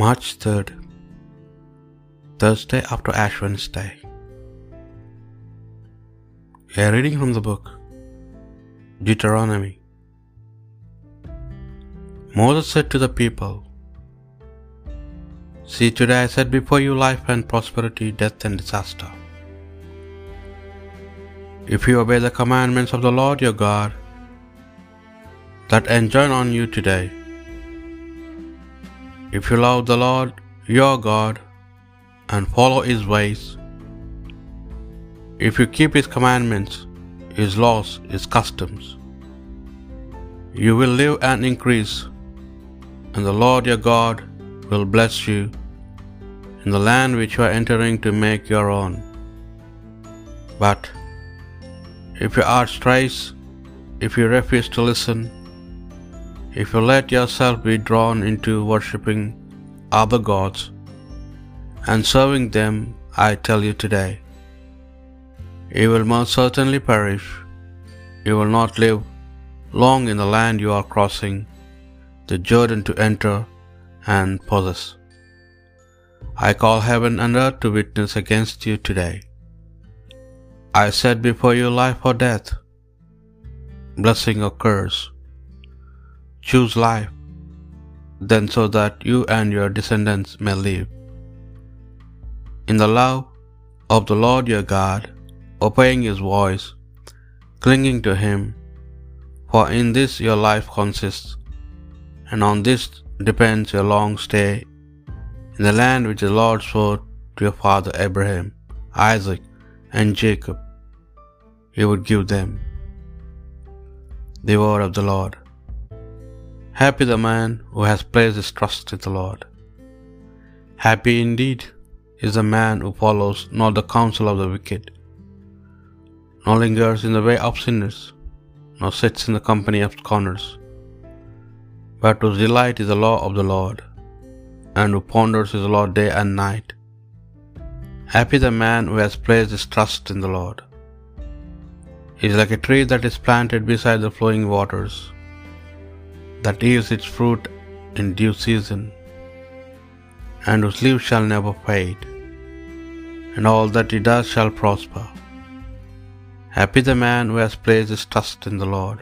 March 3rd, Thursday after Ash Wednesday. A reading from the book Deuteronomy. Moses said to the people, See, today I set before you life and prosperity, death and disaster. If you obey the commandments of the Lord your God that enjoin on you today, if you love the Lord your God and follow His ways, if you keep His commandments, His laws, His customs, you will live and increase, and the Lord your God will bless you in the land which you are entering to make your own. But if your heart strays, if you refuse to listen, if you let yourself be drawn into worshipping other gods and serving them, I tell you today, you will most certainly perish. You will not live long in the land you are crossing the Jordan to enter and possess. I call heaven and earth to witness against you today. I set before you life or death, blessing or curse. Choose life, then so that you and your descendants may live. In the love of the Lord your God, obeying his voice, clinging to him, for in this your life consists, and on this depends your long stay in the land which the Lord swore to your father Abraham, Isaac, and Jacob, he would give them. The word of the Lord. Happy the man who has placed his trust in the Lord. Happy indeed is the man who follows not the counsel of the wicked, nor lingers in the way of sinners, nor sits in the company of scorners, but whose delight is the law of the Lord, and who ponders his law day and night. Happy the man who has placed his trust in the Lord. He is like a tree that is planted beside the flowing waters, that yields its fruit in due season, and whose leaves shall never fade, and all that he does shall prosper. Happy the man who has placed his trust in the Lord.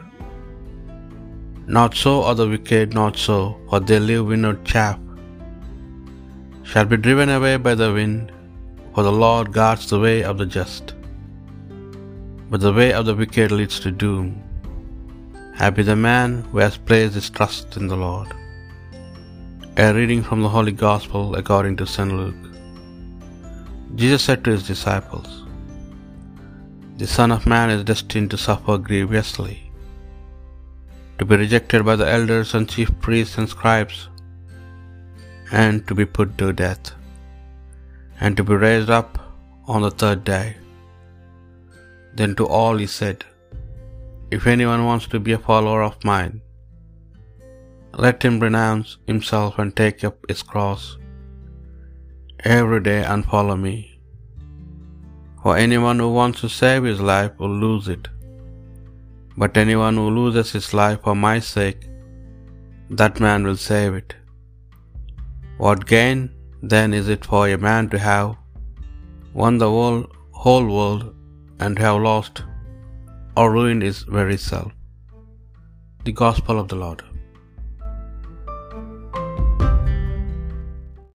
Not so are the wicked, not so, for they live winnowed chaff, shall be driven away by the wind, for the Lord guards the way of the just, but the way of the wicked leads to doom. Happy the man who has placed his trust in the Lord. A reading from the Holy Gospel according to St. Luke. Jesus said to his disciples, The Son of Man is destined to suffer grievously, to be rejected by the elders and chief priests and scribes, and to be put to death, and to be raised up on the third day. Then to all he said, If anyone wants to be a follower of mine, let him renounce himself and take up his cross every day and follow me. For anyone who wants to save his life will lose it, but anyone who loses his life for my sake, that man will save it. What gain then is it for a man to have won the whole, whole world and have lost or ruined his very self? The Gospel of the Lord.